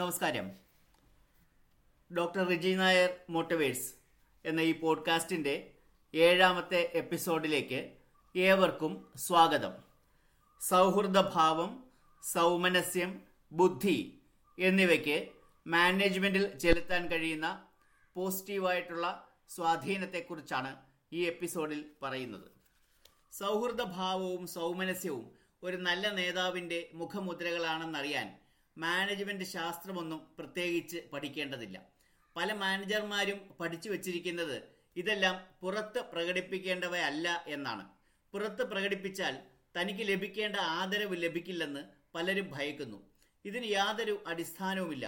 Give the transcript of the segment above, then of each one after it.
നമസ്കാരം. ഡോക്ടർ റിജി നായർ മോട്ടിവേഴ്സ് എന്ന ഈ പോഡ്കാസ്റ്റിന്റെ ഏഴാമത്തെ എപ്പിസോഡിലേക്ക് ഏവർക്കും സ്വാഗതം. സൗഹൃദഭാവം സൗമനസ്യം ബുദ്ധി എന്നിവയ്ക്ക് മാനേജ്മെന്റിൽ ചെലുത്താൻ കഴിയുന്ന പോസിറ്റീവായിട്ടുള്ള സ്വാധീനത്തെക്കുറിച്ചാണ് ഈ എപ്പിസോഡിൽ പറയുന്നത്. സൗഹൃദഭാവവും സൗമനസ്യവും ഒരു നല്ല നേതാവിന്റെ മുഖമുദ്രകളാണെന്നറിയാൻ മാനേജ്മെന്റ് ശാസ്ത്രമൊന്നും പ്രത്യേകിച്ച് പഠിക്കേണ്ടതില്ല. പല മാനേജർമാരും പഠിച്ചു വച്ചിരിക്കുന്നത് ഇതെല്ലാം പുറത്ത് പ്രകടിപ്പിക്കേണ്ടവയല്ല എന്നാണ്. പുറത്ത് പ്രകടിപ്പിച്ചാൽ തനിക്ക് ലഭിക്കേണ്ട ആദരവ് ലഭിക്കില്ലെന്ന് പലരും ഭയക്കുന്നു. ഇതിന് യാതൊരു അടിസ്ഥാനവുമില്ല.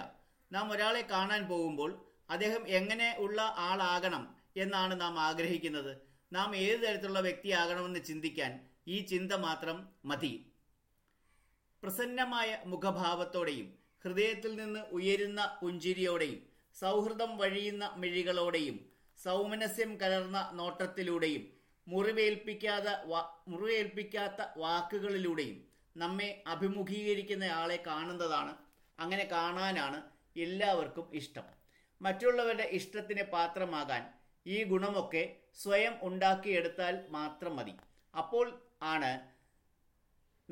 നാം ഒരാളെ കാണാൻ പോകുമ്പോൾ അദ്ദേഹം എങ്ങനെ ഉള്ള ആളാകണം എന്നാണ് നാം ആഗ്രഹിക്കുന്നത്. നാം ഏത് തരത്തിലുള്ള വ്യക്തിയാകണമെന്ന് ചിന്തിക്കാൻ ഈ ചിന്ത മാത്രം മതി. പ്രസന്നമായ മുഖഭാവത്തോടെയും ഹൃദയത്തിൽ നിന്ന് ഉയരുന്ന പുഞ്ചിരിയോടെയും സൗഹൃദം വഴിയുന്ന മിഴികളോടെയും സൗമനസ്യം കലർന്ന നോട്ടത്തിലൂടെയും മുറിവേൽപ്പിക്കാത്ത മുറിവേൽപ്പിക്കാത്ത വാക്കുകളിലൂടെയും നമ്മെ അഭിമുഖീകരിക്കുന്ന ആളെ കാണുന്നതാണ് അങ്ങനെ കാണാനാണ് എല്ലാവർക്കും ഇഷ്ടം. മറ്റുള്ളവരുടെ ഇഷ്ടത്തിന് പാത്രമാകാൻ ഈ ഗുണമൊക്കെ സ്വയം ഉണ്ടാക്കിയെടുത്താൽ മാത്രം മതി. അപ്പോൾ ആണ്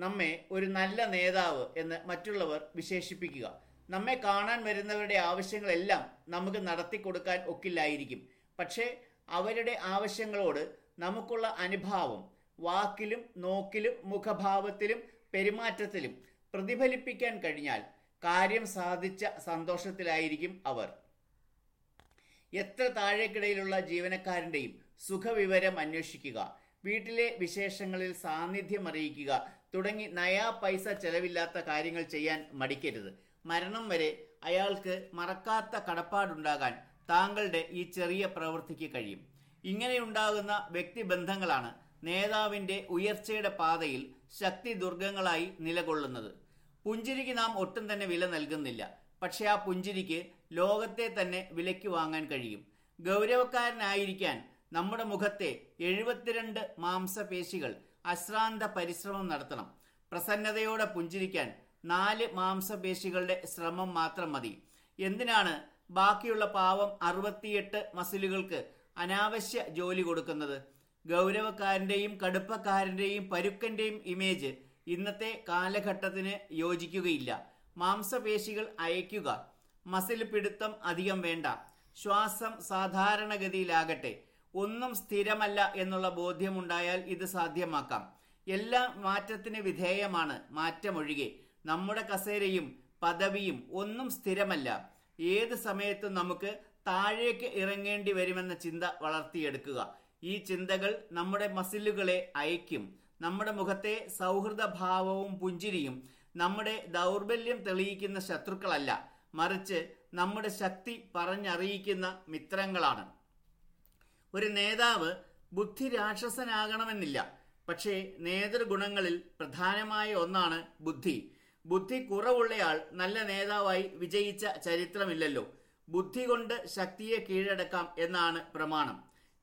നമ്മെ ഒരു നല്ല നേതാവ് എന്ന് മറ്റുള്ളവർ വിശേഷിപ്പിക്കുക. നമ്മെ കാണാൻ വരുന്നവരുടെ ആവശ്യങ്ങളെല്ലാം നമുക്ക് നടത്തി കൊടുക്കാൻ ഒക്കില്ലായിരിക്കും. പക്ഷേ അവരുടെ ആവശ്യങ്ങളോട് നമുക്കുള്ള അനുഭാവം വാക്കിലും നോക്കിലും മുഖഭാവത്തിലും പെരുമാറ്റത്തിലും പ്രതിഫലിപ്പിക്കാൻ കഴിഞ്ഞാൽ കാര്യം സാധിച്ച സന്തോഷത്തിലായിരിക്കും അവർ. എത്ര താഴേക്കിടയിലുള്ള ജീവനക്കാരന്റെയും സുഖവിവരം അന്വേഷിക്കുക. വീട്ടിലെ വിശേഷങ്ങളിൽ സാന്നിധ്യം അറിയിക്കുക തുടങ്ങി നയാ പൈസ ചെലവില്ലാത്ത കാര്യങ്ങൾ ചെയ്യാൻ മടിക്കരുത്. മരണം വരെ അയാൾക്ക് മറക്കാത്ത കടപ്പാടുണ്ടാകാൻ താങ്കളുടെ ഈ ചെറിയ പ്രവൃത്തിക്ക് കഴിയും. ഇങ്ങനെയുണ്ടാകുന്ന വ്യക്തിബന്ധങ്ങളാണ് നേതാവിന്റെ ഉയർച്ചയുടെ പാതയിൽ ശക്തി ദുർഗങ്ങളായി നിലകൊള്ളുന്നത്. പുഞ്ചിരിക്ക് നാം ഒട്ടും തന്നെ വില നൽകുന്നില്ല. പക്ഷേ ആ പുഞ്ചിരിക്ക് ലോകത്തെ തന്നെ വിലയ്ക്ക് വാങ്ങാൻ കഴിയും. ഗൗരവക്കാരനായിരിക്കാൻ നമ്മുടെ മുഖത്തെ എഴുപത്തിരണ്ട് മാംസപേശികൾ അശ്രാന്ത പരിശ്രമം നടത്തണം. പ്രസന്നതയോടെ പുഞ്ചിരിക്കാൻ നാല് മാംസപേശികളുടെ ശ്രമം മാത്രം മതി. എന്തിനാണ് ബാക്കിയുള്ള പാവം അറുപത്തിയെട്ട് മസിലുകൾക്ക് അനാവശ്യ ജോലി കൊടുക്കുന്നത്? ഗൗരവക്കാരന്റെയും കടുപ്പക്കാരന്റെയും പരുക്കന്റെയും ഇമേജ് ഇന്നത്തെ കാലഘട്ടത്തിന് യോജിക്കുകയില്ല. മാംസപേശികൾ അയയ്ക്കുക. മസിൽ പിടുത്തം അധികം വേണ്ട. ശ്വാസം സാധാരണഗതിയിലാകട്ടെ. ഒന്നും സ്ഥിരമല്ല എന്നുള്ള ബോധ്യമുണ്ടായാൽ ഇത് സാധ്യമാക്കാം. എല്ലാ മാറ്റത്തിന് വിധേയമാണ് മാറ്റമൊഴികെ. നമ്മുടെ കസേരയും പദവിയും ഒന്നും സ്ഥിരമല്ല. ഏത് സമയത്തും നമുക്ക് താഴേക്ക് ഇറങ്ങേണ്ടി വരുമെന്ന ചിന്ത വളർത്തിയെടുക്കുക. ഈ ചിന്തകൾ നമ്മുടെ മസിലുകളെ അയക്കും നമ്മുടെ മുഖത്തെ സൗഹൃദഭാവവും പുഞ്ചിരിയും നമ്മുടെ ദൗർബല്യം തെളിയിക്കുന്ന ശത്രുക്കളല്ല. മറിച്ച് നമ്മുടെ ശക്തി പറഞ്ഞറിയിക്കുന്ന മിത്രങ്ങളാണ്. ഒരു നേതാവ് ബുദ്ധി രാക്ഷസനാകണമെന്നില്ല പക്ഷേ നേതൃഗുണങ്ങളിൽ പ്രധാനമായ ഒന്നാണ് ബുദ്ധി. ബുദ്ധി കുറവുള്ളയാൾ നല്ല നേതാവായി വിജയിച്ച ചരിത്രമില്ലല്ലോ. ബുദ്ധി കൊണ്ട് ശക്തിയെ കീഴടക്കാം എന്നാണ് പ്രമാണം.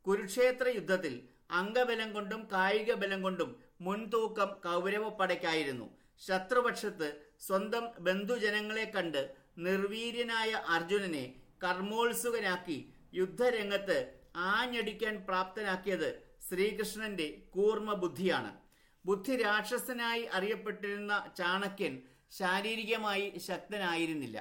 കുരുക്ഷേത്ര യുദ്ധത്തിൽ അംഗബലം കൊണ്ടും കായിക ബലം കൊണ്ടും മുൻതൂക്കം കൗരവപ്പടയ്ക്കായിരുന്നു. ശത്രുപക്ഷത്ത് സ്വന്തം ബന്ധുജനങ്ങളെ കണ്ട് നിർവീര്യനായ അർജുനനെ കർമ്മോത്സുകനാക്കി യുദ്ധരംഗത്ത് ആഞ്ഞടിക്കാൻ പ്രാപ്തനാക്കിയത് ശ്രീകൃഷ്ണന്റെ കൂർമ്മ ബുദ്ധിയാണ് ബുദ്ധി രാക്ഷസനായി അറിയപ്പെട്ടിരുന്ന ചാണക്യൻ ശാരീരികമായി ശക്തനായിരുന്നില്ല.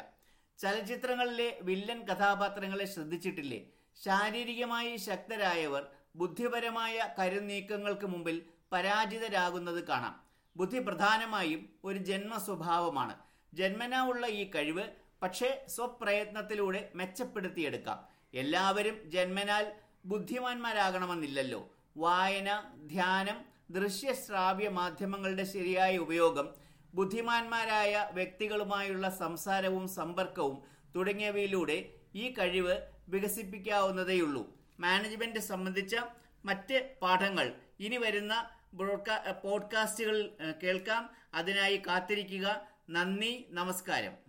ചലച്ചിത്രങ്ങളിലെ വില്ലൻ കഥാപാത്രങ്ങളെ ശ്രദ്ധിച്ചിട്ടില്ലേ? ശാരീരികമായി ശക്തരായവർ ബുദ്ധിപരമായ കരുനീക്കങ്ങൾക്ക് മുമ്പിൽ പരാജിതരാകുന്നത് കാണാം. ബുദ്ധി പ്രധാനമായും ഒരു ജന്മ സ്വഭാവമാണ് ജന്മനാ ഉള്ള ഈ കഴിവ് പക്ഷേ സ്വപ്രയത്നത്തിലൂടെ മെച്ചപ്പെടുത്തിയെടുക്കാം. എല്ലാവരും ജന്മനാൽ ബുദ്ധിമാന്മാരാകണമെന്നില്ലല്ലോ. വായന ധ്യാനം ദൃശ്യശ്രാവ്യ മാധ്യമങ്ങളുടെ ശരിയായ ഉപയോഗം ബുദ്ധിമാന്മാരായ വ്യക്തികളുമായുള്ള സംസാരവും സമ്പർക്കവും തുടങ്ങിയവയിലൂടെ ഈ കഴിവ് വികസിപ്പിക്കാവുന്നതേയുള്ളൂ. മാനേജ്മെന്റ് സംബന്ധിച്ച മറ്റ് പാഠങ്ങൾ. ഇനി വരുന്ന പോഡ്കാസ്റ്റുകൾ കേൾക്കാം. അതിനായി കാത്തിരിക്കുക. നന്ദി നമസ്കാരം.